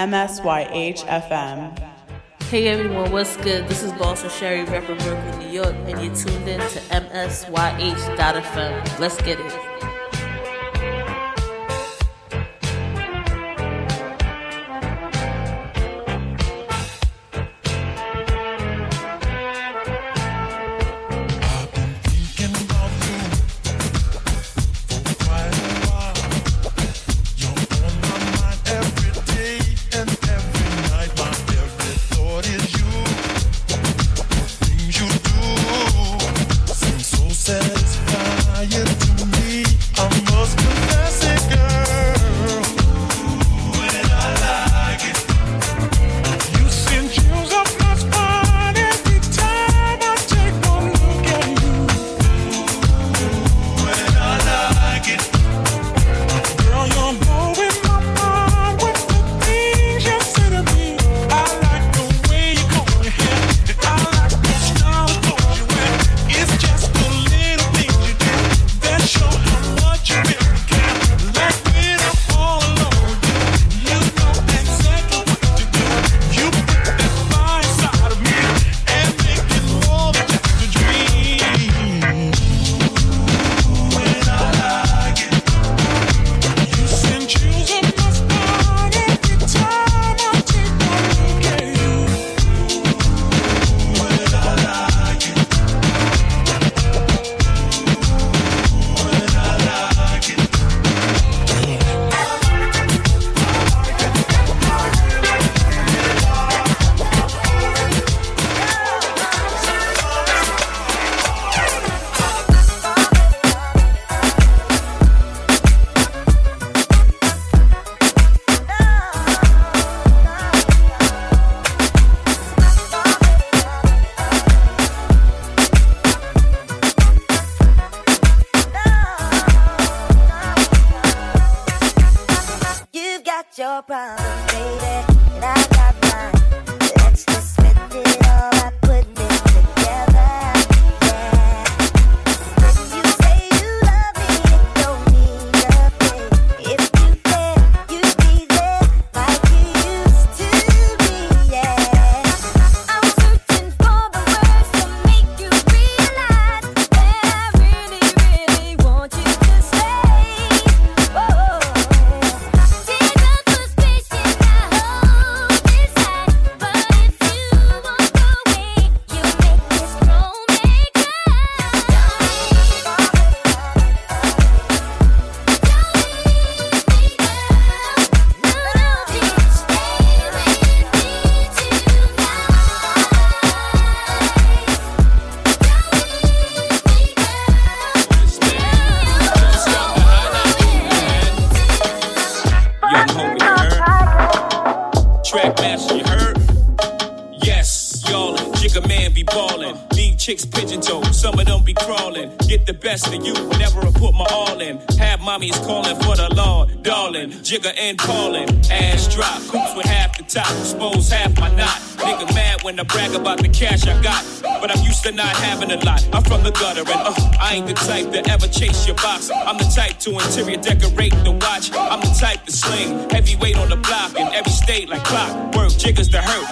MSYHFM. Hey everyone, what's good? This is Boss and Sherry, rep Brooklyn, New York, and you're tuned in to MSYH.FM. Let's get it.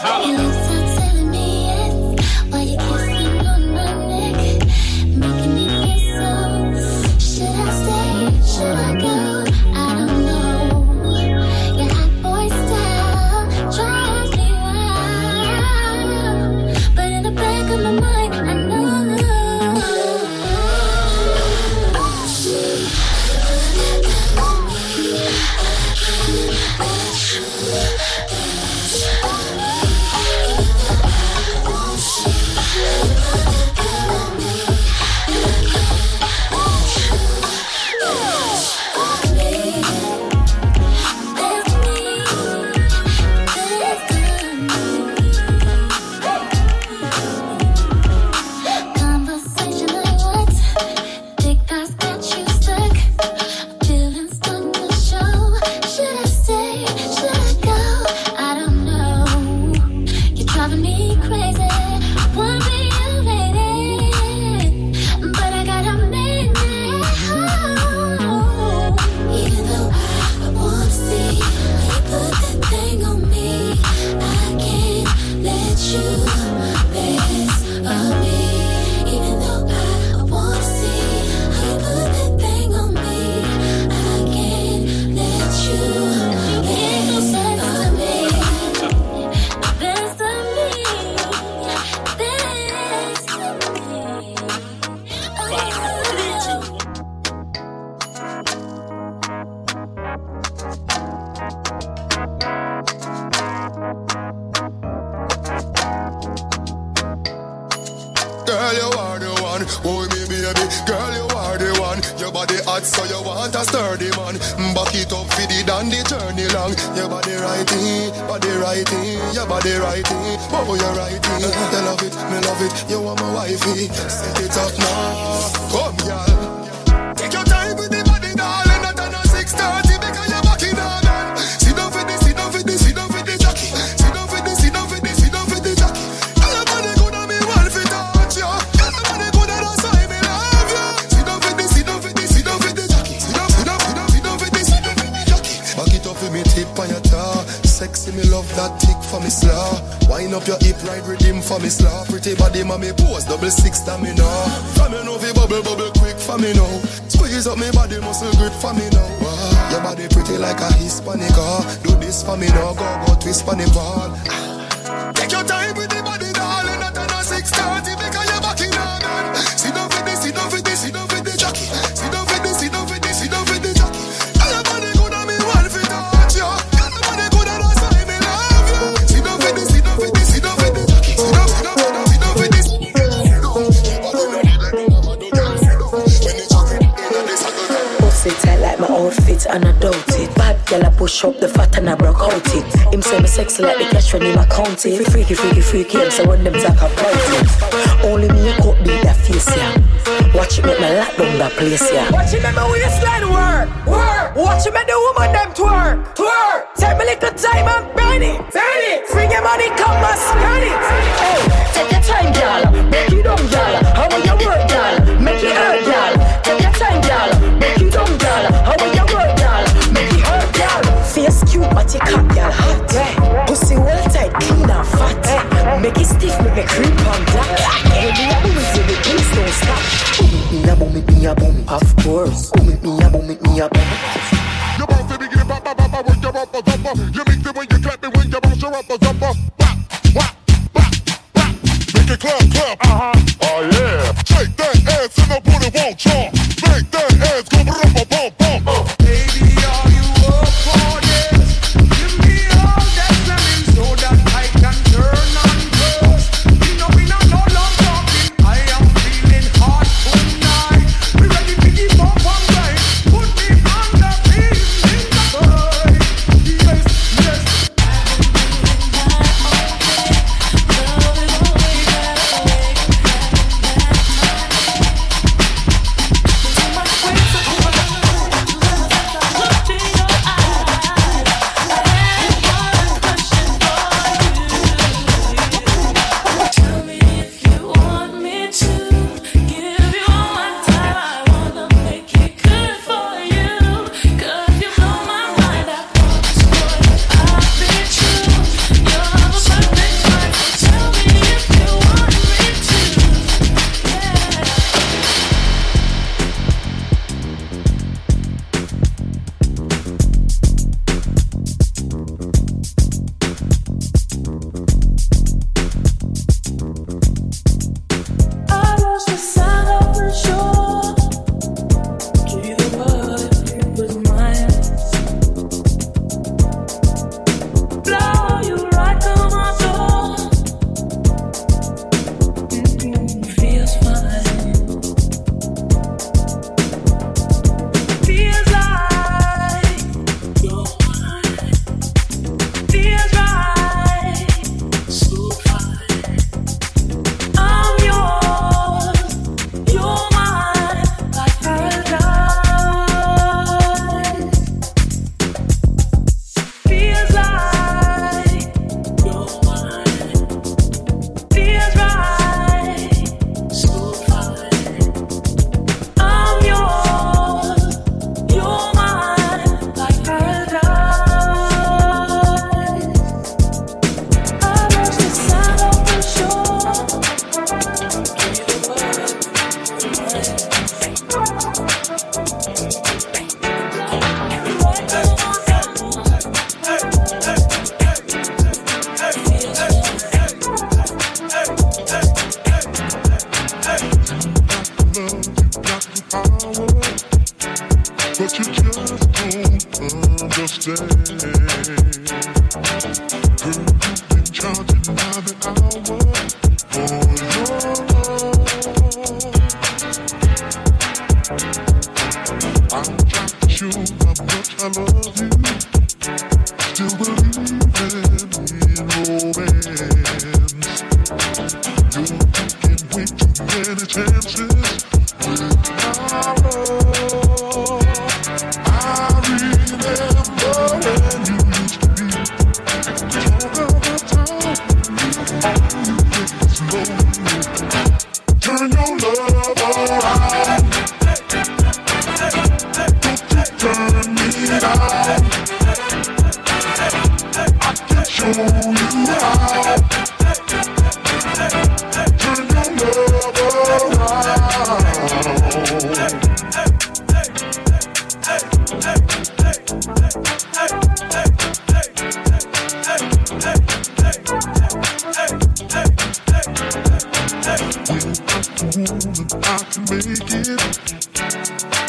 holla. The. Your body righty, body righty, your body righty. Oh, you're righty. You love it, me love it. You want my wifey. Set it up now. Come, girl. For me slow. Wind up your hip, ride rhythm for me slow. Pretty body, mommy pose, double six stamina. From you know, bubble, bubble quick for me now. Squeeze up me body, muscle grip for me now. Your body pretty like a Hispanic, oh. Do this for me now, go, go twist for the ball. Ah, take your time with the body, my outfit and I doubt it. Bad girl I push up the fat and I broke out it. Him say me sexy like the cash when him account it. Freaky, freaky, freaky, him so when them talk about it. Only me a cut beat that face yeah. Watch it make me lock down that place yeah. Watch it make my waistline work, work. Watch it make the woman them twerk, twerk. Take me little time and burn it, burn it. Bring your money, come and spend it. Hey, take your time, girl. Make it down, girl. How will you work, girl? Make it hurt, girl. Take your time, girl. Make it down, girl. How will you you cock girl hot. Eh? Pussy well tight, clean and fat. Eh? Make it stiff, make me creep on that. When me a boom it, the please don't it me a it me a. Of course, boom it me a boom it me a boom.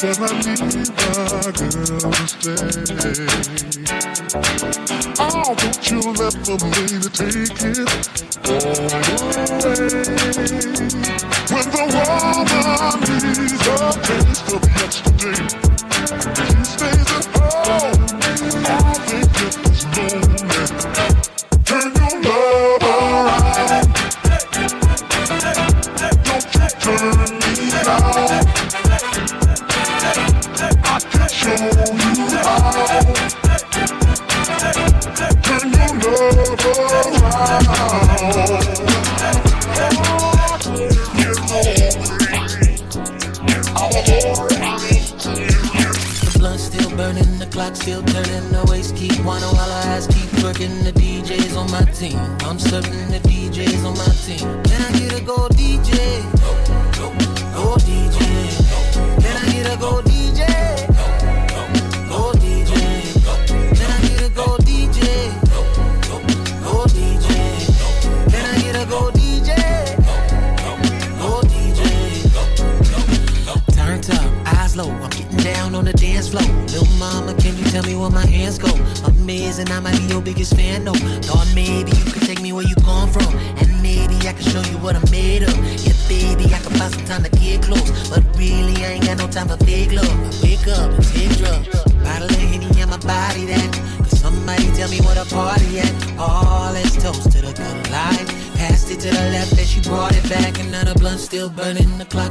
But I need my girl to stay. Oh, don't you let the baby take it all away. When the woman needs a taste of yesterday.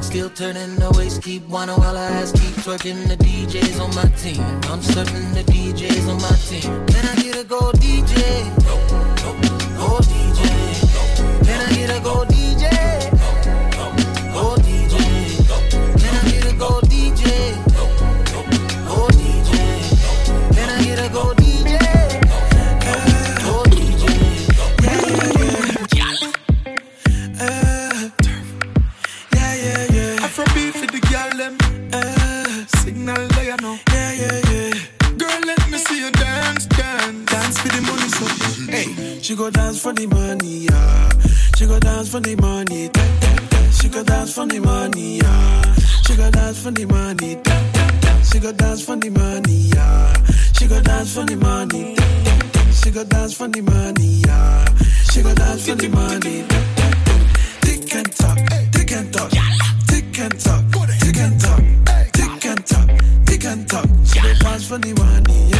Still turning the waist, keep whining while I ask, keep twerking. The DJs on my team. I'm serving the DJs on my team. Then I get a gold DJ? Go, go, go DJ. Then I get a gold DJ? go dance for the money, yeah. She go dance for the money, da da da. She go dance for the money, yeah. She go dance for the money, da da da. She go dance for the money, yeah. She go dance for the money, da da da. She go dance for the money, yeah. She go dance for the money, da da da. Tick and talk, tick and talk, tick and talk, tick and talk, tick and talk, tick and tock. She go dance for the money, yeah.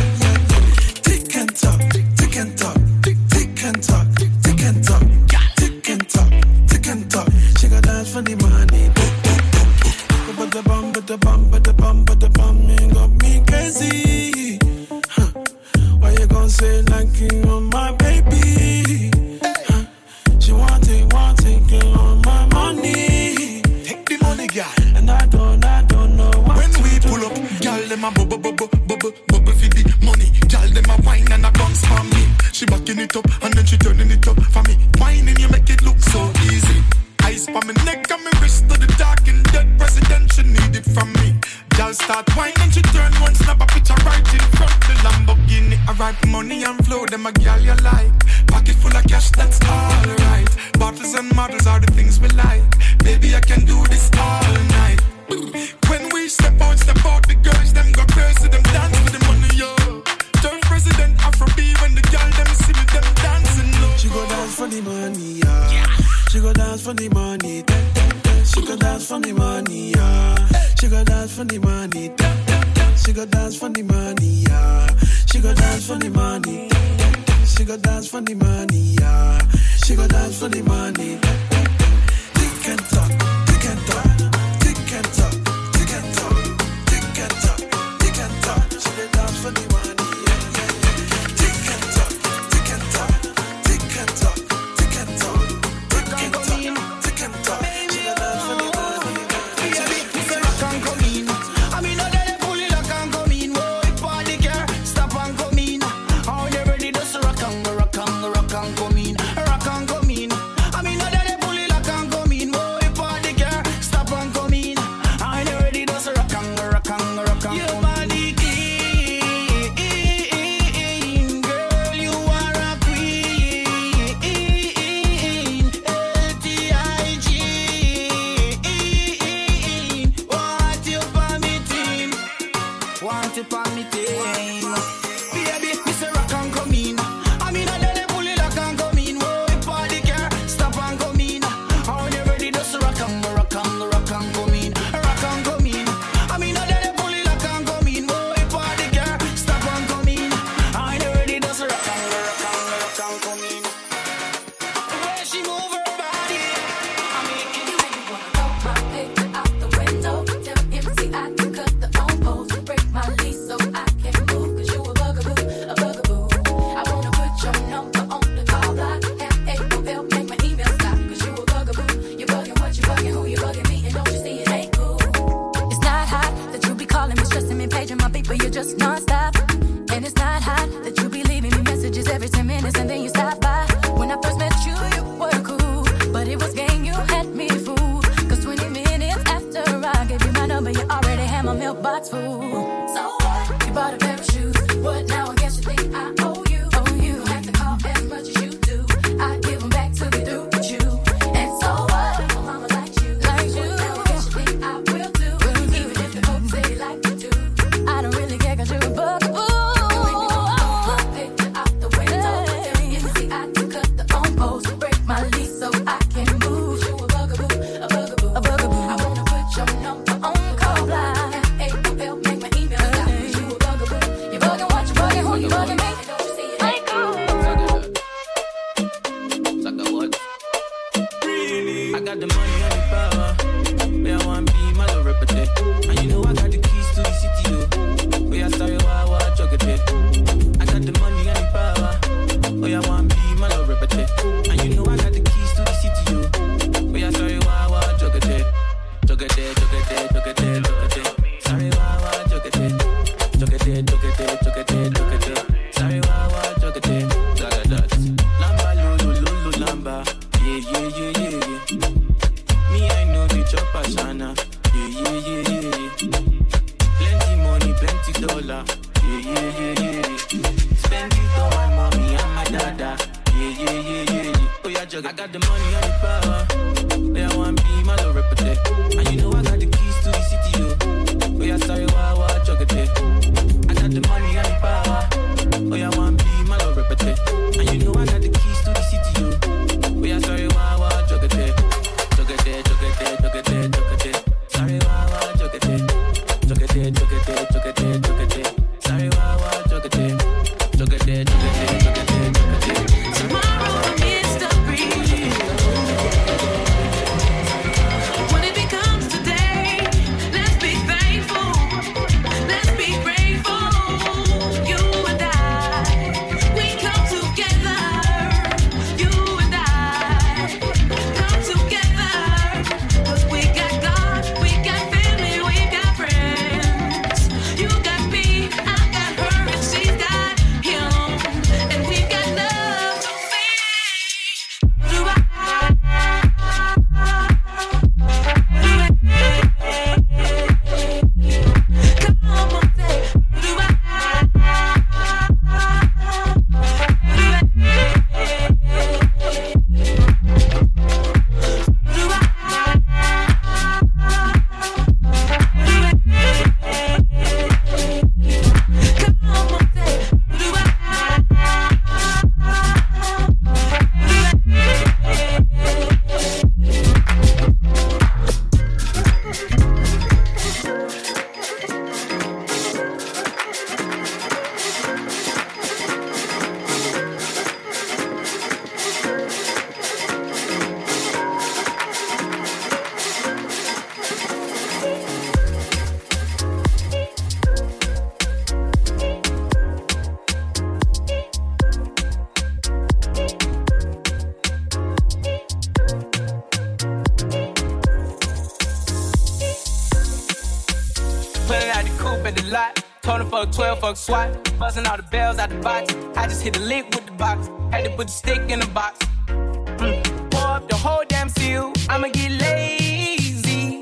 Told him a 12, fuck SWAT. Buzzing all the bells out the box. I just hit the lick with the box. Had to put the stick in the box. Mm. Pour up the whole damn seal. I'ma get lazy.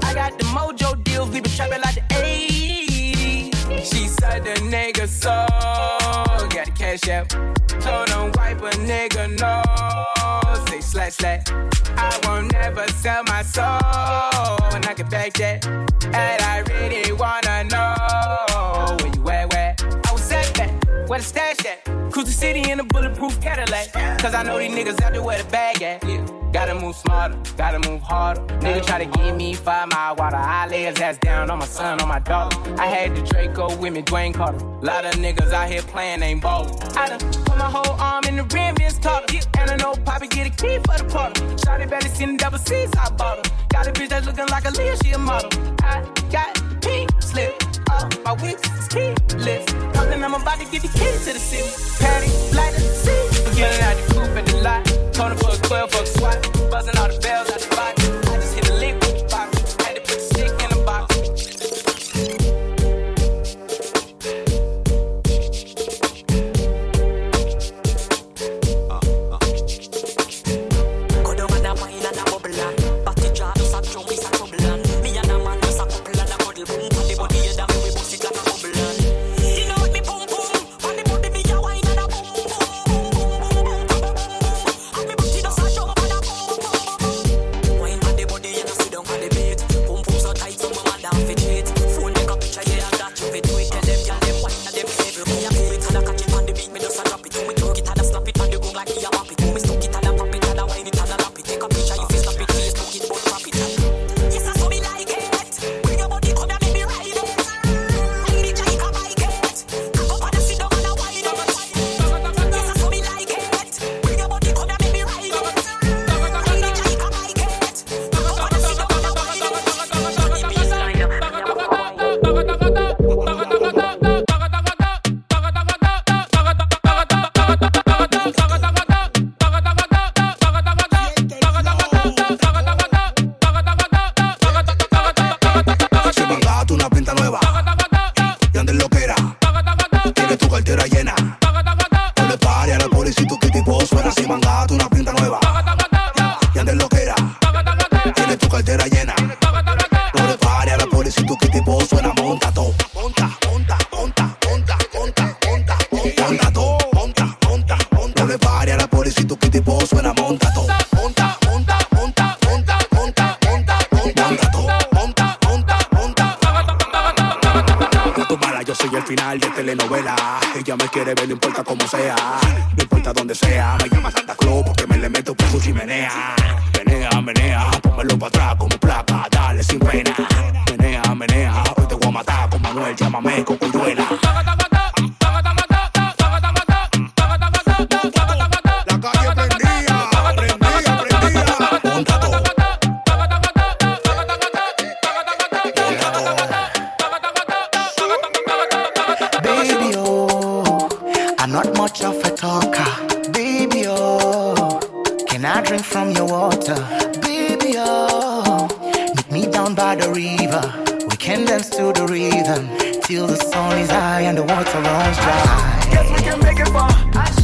I got the mojo deals. We been trapping like the 80s. She said the nigga so. Got the cash out. Told him wipe a nigga no balls, they slash slash. I won't never sell my soul, and I can back that. And I really wanna know where you at, where. Where the stash at? Cruise the city in a bulletproof Cadillac. Cause I know these niggas out there where the bag at. Yeah. Gotta move smarter, gotta move harder. Nigga try to give me five mile water. I lay his ass down on my son, on my daughter. I had the Draco with me, Dwayne Carter. Lot of niggas out here playing, ain't ballin'. I done put my whole arm in the rim, Vince Carter. And I know Poppy get a key for the party. Shotty better seen the double C's, I bought her. Got a bitch that's looking like a Leah, she a model. I got pink slip my whips, ski lift. Talking, I'm about to get the key to the city. Patty, light the sea. Getting out the coupe in the lot. Turning for a 12 for buck swap. Buzzing all the bells out the box. water. Baby, oh, meet me down by the river. We can dance to the rhythm till the sun is high and the water runs dry. Guess we can make it far.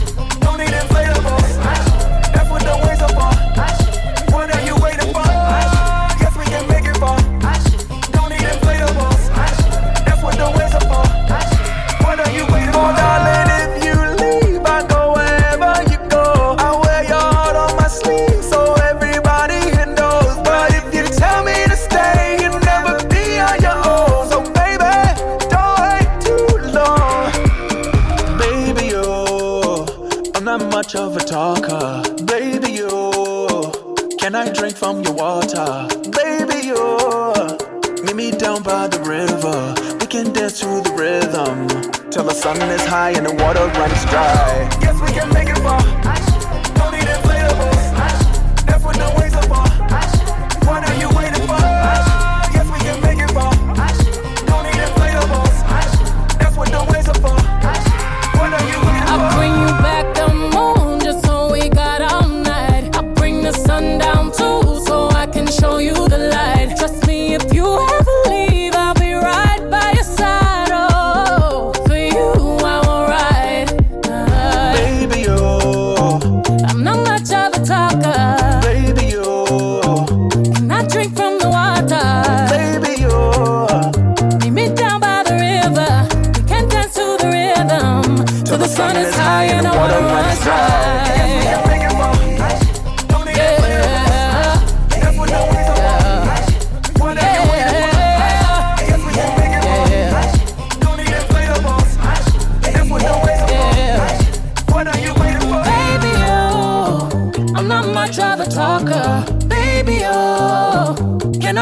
the sun is high and the water runs dry. Guess we can make it far.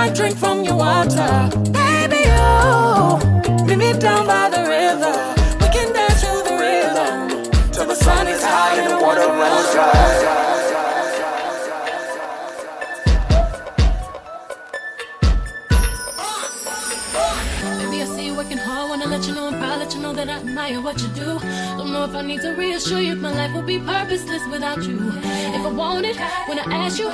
I drink from your water. Baby, oh, meet me down by the river. We can dance to the rhythm till the sun is high and the water runs dry. let you know I'm proud, let you know that I admire what you do. Don't know if I need to reassure you, my life will be purposeless without you. If I want it, when I ask you,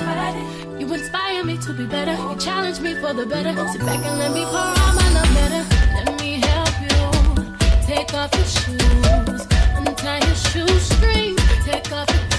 you inspire me to be better. You challenge me for the better. Sit back and let me pour out my love letter. Let me help you. Take off your shoes. Untie your shoestring. Take off your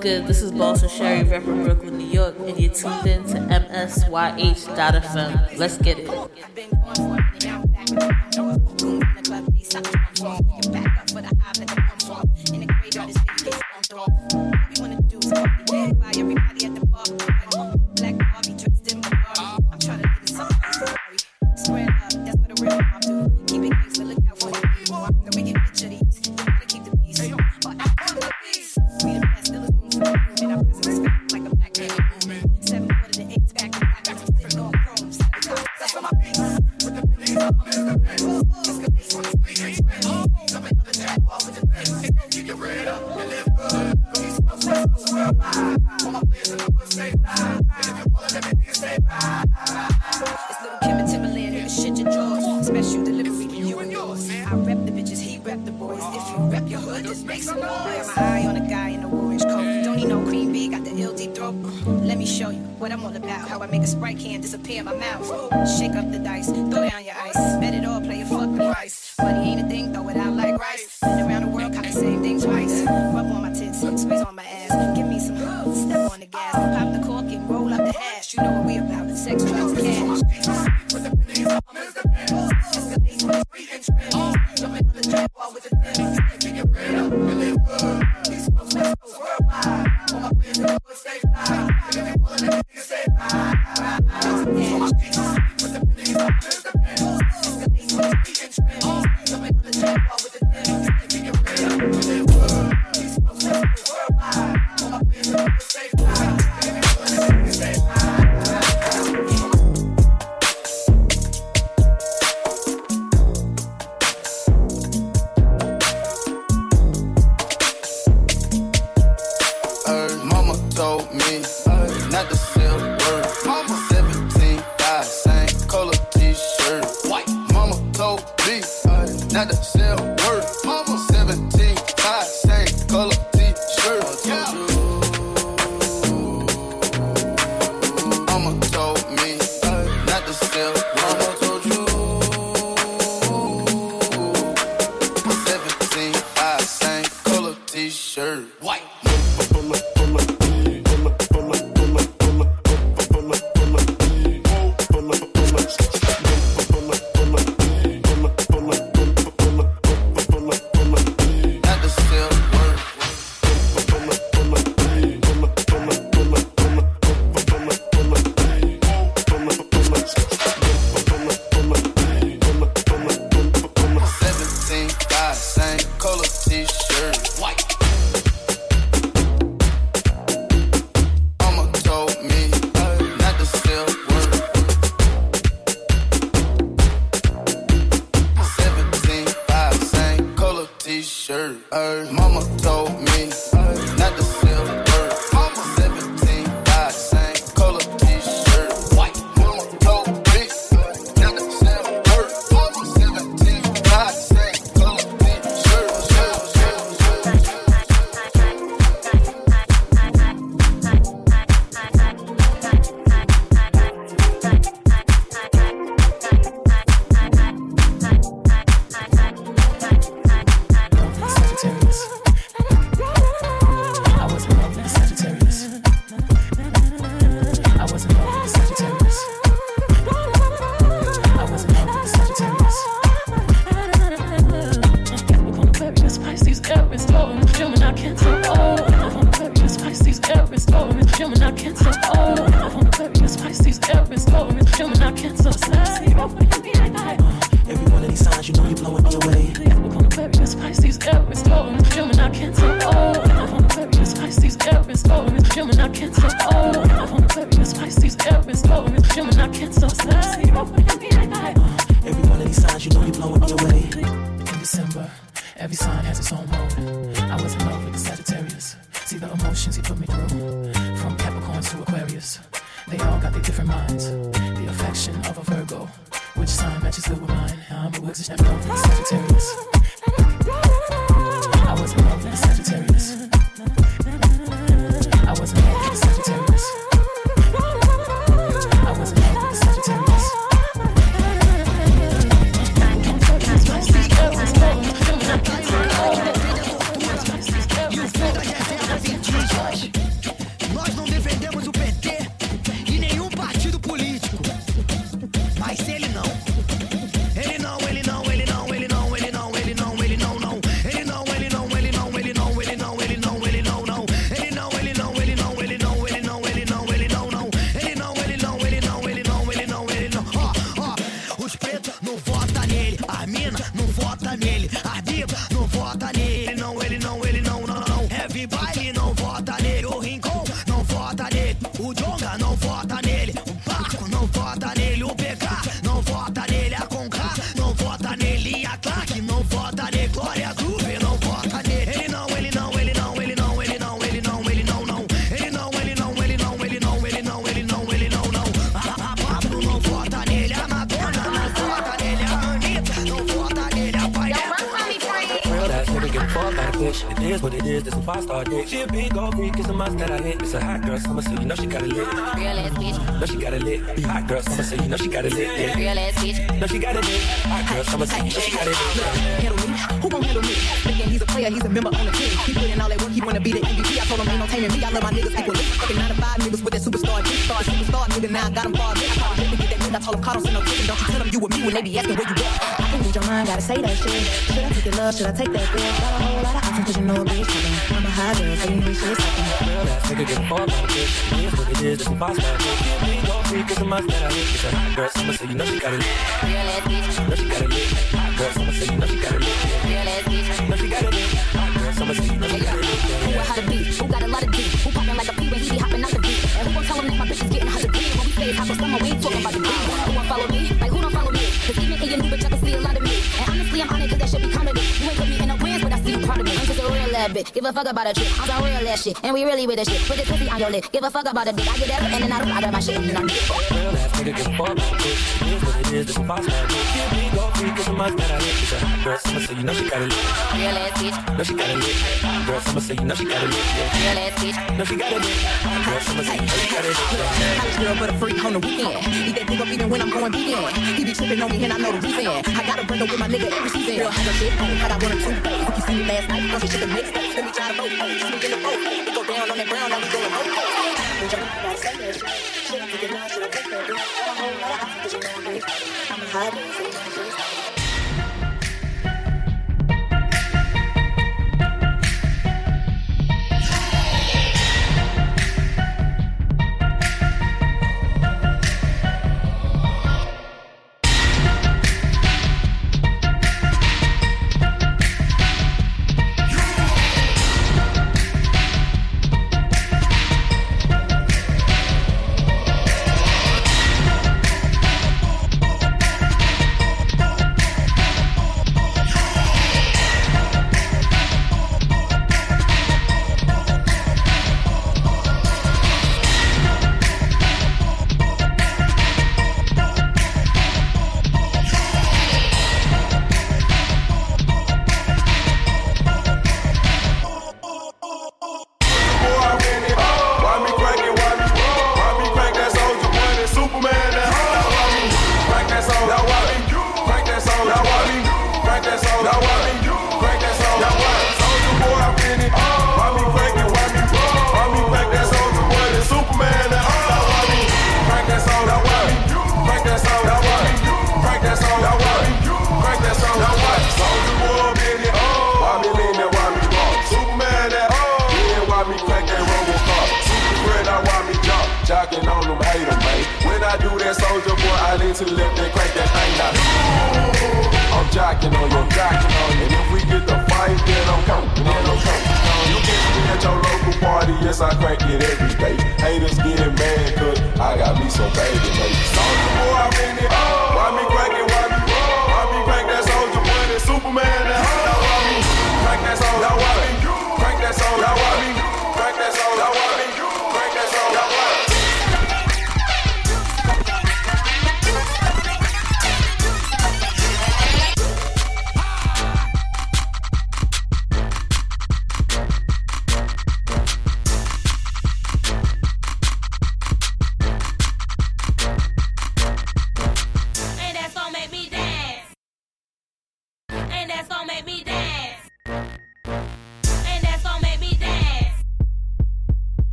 good? This is Boston Sherry, repping Brooklyn, New York, and you're tuned in to MSYH.FM. Let's get it. Is this some five star dick. She a big old freak, it's a must that I hit. It's a hot girl summer, so you know she got it lit. Real ass bitch. Know she got it lit. Hot girl summer, so you know she got it lit. Yeah. Real ass bitch. Know she got it lit. Hot girl summer, so you know she got it lit. Who gon' handle me? Thinking he's a player, he's a member on the team. He put in all that work, he wanna be the MVP. I told him ain't no taming me. I love my niggas equally. Fucking nine to five niggas with that superstar, dick star, superstar nigga. Now I got him far. I told him to get that nigga. I told him, call him, send no ticket. Don't you tell him you with me when they be asking where you at. I can read your mind, gotta say that shit. Should I take your love? Should I take that bill? Got a whole lot of options, cause you know a bitch coming. I'm a high girl, so you know shit's happening. Real ass nigga give a fuck about a bitch. It is what it is, this some five star dick. She a big old freak, it's a must that I hit. It's a hot girl summer, so you know she got it lit. Real ass bitch. Know she got it lit. Hot girl summer, so you know she got it lit. Yeah. Real ass bitch. Know she got it lit. Hot girl summer, so you know she got it lit. Who a how to beat? Who got a lot of deep? Who poppin' like a pea when he be hopping out the beat? And who gon' tell him that my bitch is getting her degree? When we say it's hot for summer, we ain't talking Give a fuck about a chick. I'm some real ass shit. And we really with this shit. Put this pussy on your lip. Give a fuck about a dick. I get that and then I don't out of my shit. And I'm fuck a bitch. What it is, five star dick. She a big old freak, it's a that I. It's a hot girl summer, so you know she got it lit. Real ass bitch. Know she got it lit. Hot girl summer, so you know she got it lit. Real ass bitch. Know she got it lit. Hot girl summer, so you know she got it lit. Yeah. Girl, but a freak on the weekend. Eat that dick up even when I'm going vegan. He be tripping on me and I know the reason. I got a bundle with my nigga every season. Real hot girl shit, I got one or two days. You see me last night, I'm shit the next day. Let me try to vote, see me in the boat. We go down on that brown, now we going boat. Read your That soldier boy, I lean to the left and crack that thing now. I'm jocking on you, I'm jocking on. And if we get the fight, then I'm coming, then I'm coming. You catch me at your local party, yes, I crank it every day. Haters getting mad, cause I got me some baby, baby. Soldier boy, I'm in it. Why me crack it, why me Why me crack that soldier boy, that Superman, that Now why me crack that soldier, now why me crack that soldier, now why me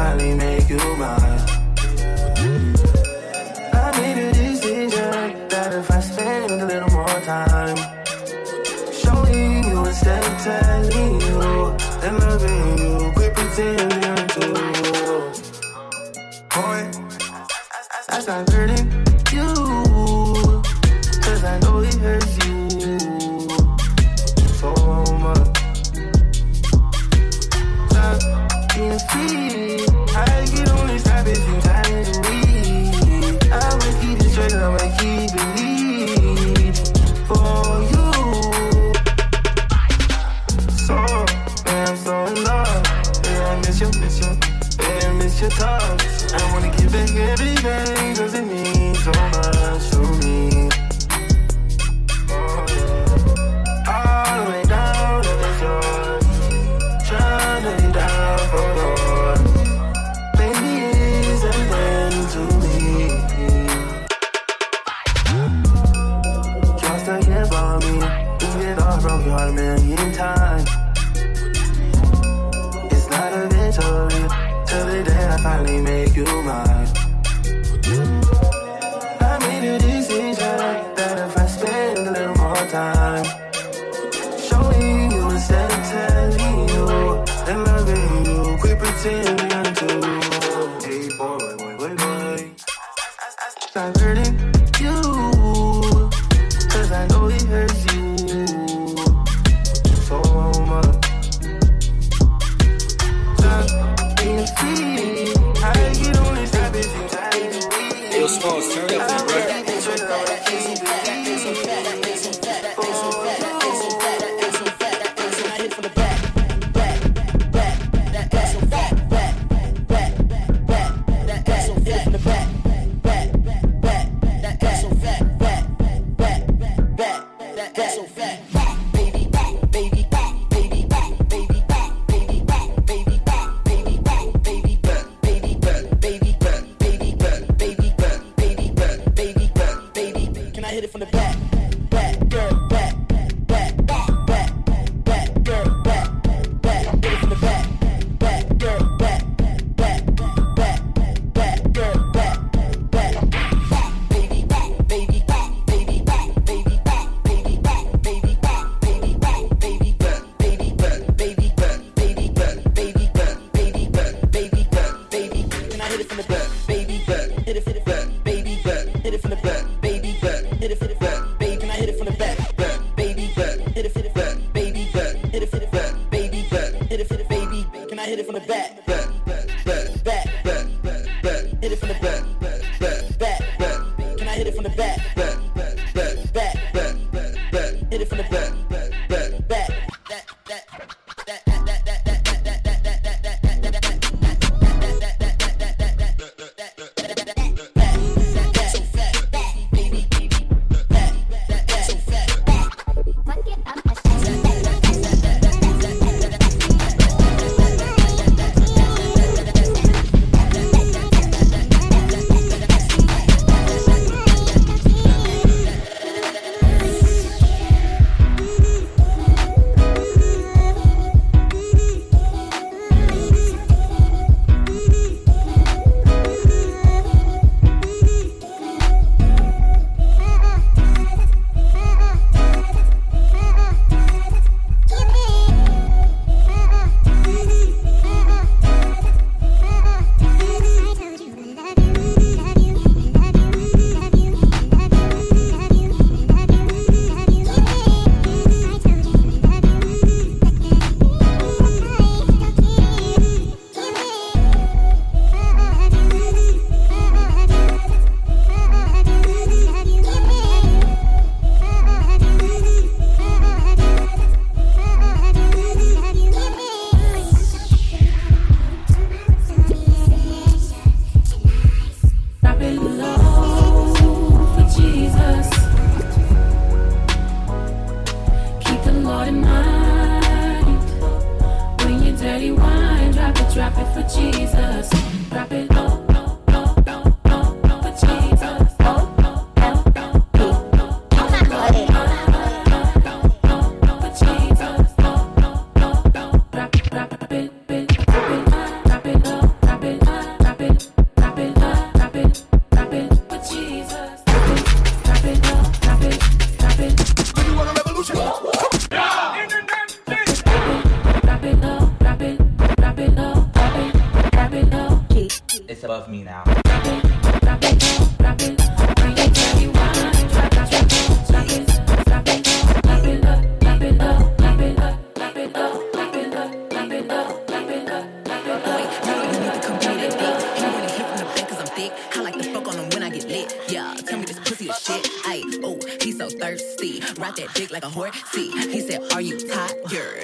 finally make you mine.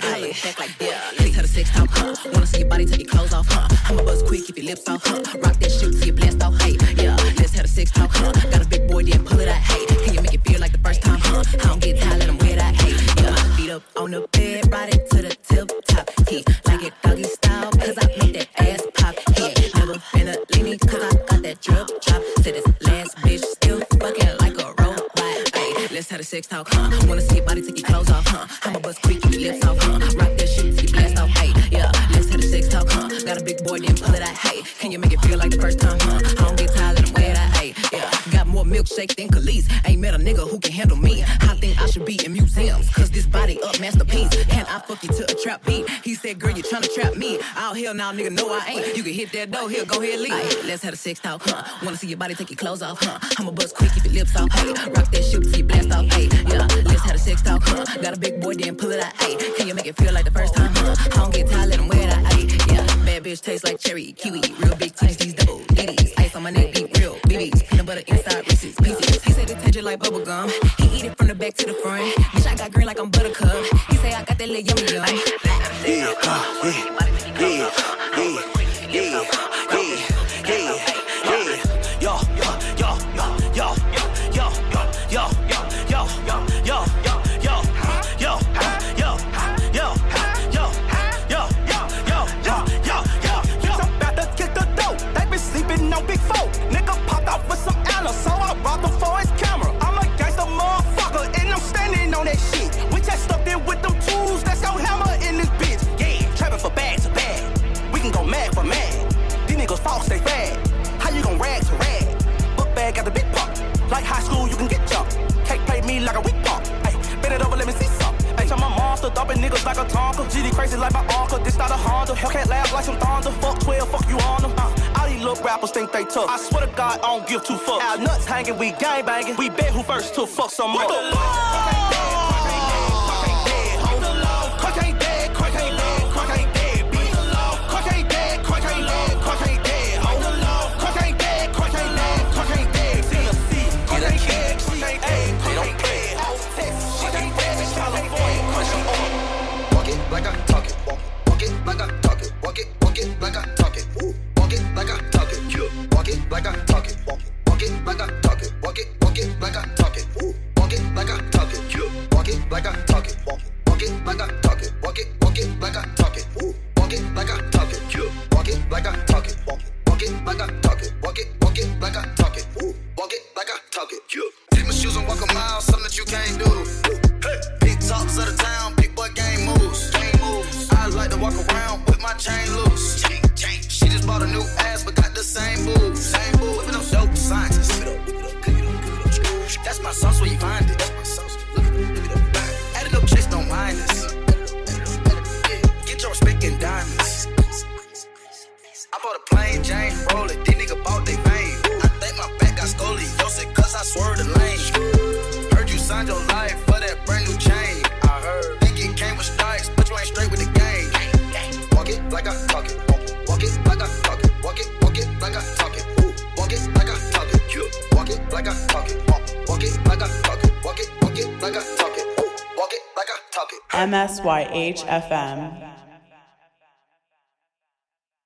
I look back like, yeah. Let's tell the sex talk, huh? Wanna see your body, take your clothes off, huh? I'ma buzz quick, keep your lips off, huh? Rock that shit till you blast off, hey, yeah. Let's have the sex talk, huh? Got a big boy, then pull it out, hey. Talk, huh? Wanna see your body, take your clothes off, huh? I'ma bust quick, your lips off, huh? Rock that shit you blast off, hey, yeah. Let's have a sex talk, huh? Got a big boy, then pull it out, hey. Can you make it feel like the first time, huh? I don't get tired, let him wear that, hey, yeah. Got more milkshake than Kelis. Ain't met a nigga who can handle me. I think I You to a trap beat? He said, girl, you tryna trap me. Oh, hell now, nigga, no, I ain't. You can hit that door, here, go ahead, leave. Ay, let's have a sex talk, huh? Wanna see your body, take your clothes off, huh? I'ma bust quick, keep your lips off, hey. Rock that shit till you blast off, hey. Yeah, let's have a sex talk, huh? Got a big boy, then pull it out, hey. Can you make it feel like the first time, huh? I don't get tired, let him wear that, hey. Yeah, bad bitch tastes like cherry, kiwi, real big titties, these double ditties. Ice on my neck, beat real, BBs, peanut butter inside Reese's pieces. He said it taste just like bubble gum. He eat it from the back to the front. Bitch, I got green like I'm buttercup le llamo yo. Yeah, uh, yeah. GD crazy like my uncle, this not a Honda. Hellcat laugh like some thunder. Fuck 12, fuck you on them. Uh, all these little rappers think they tough. I swear to God, I don't give two fucks. Our nuts hanging, we gang banging. We bet who first to fuck some more. SYHFM.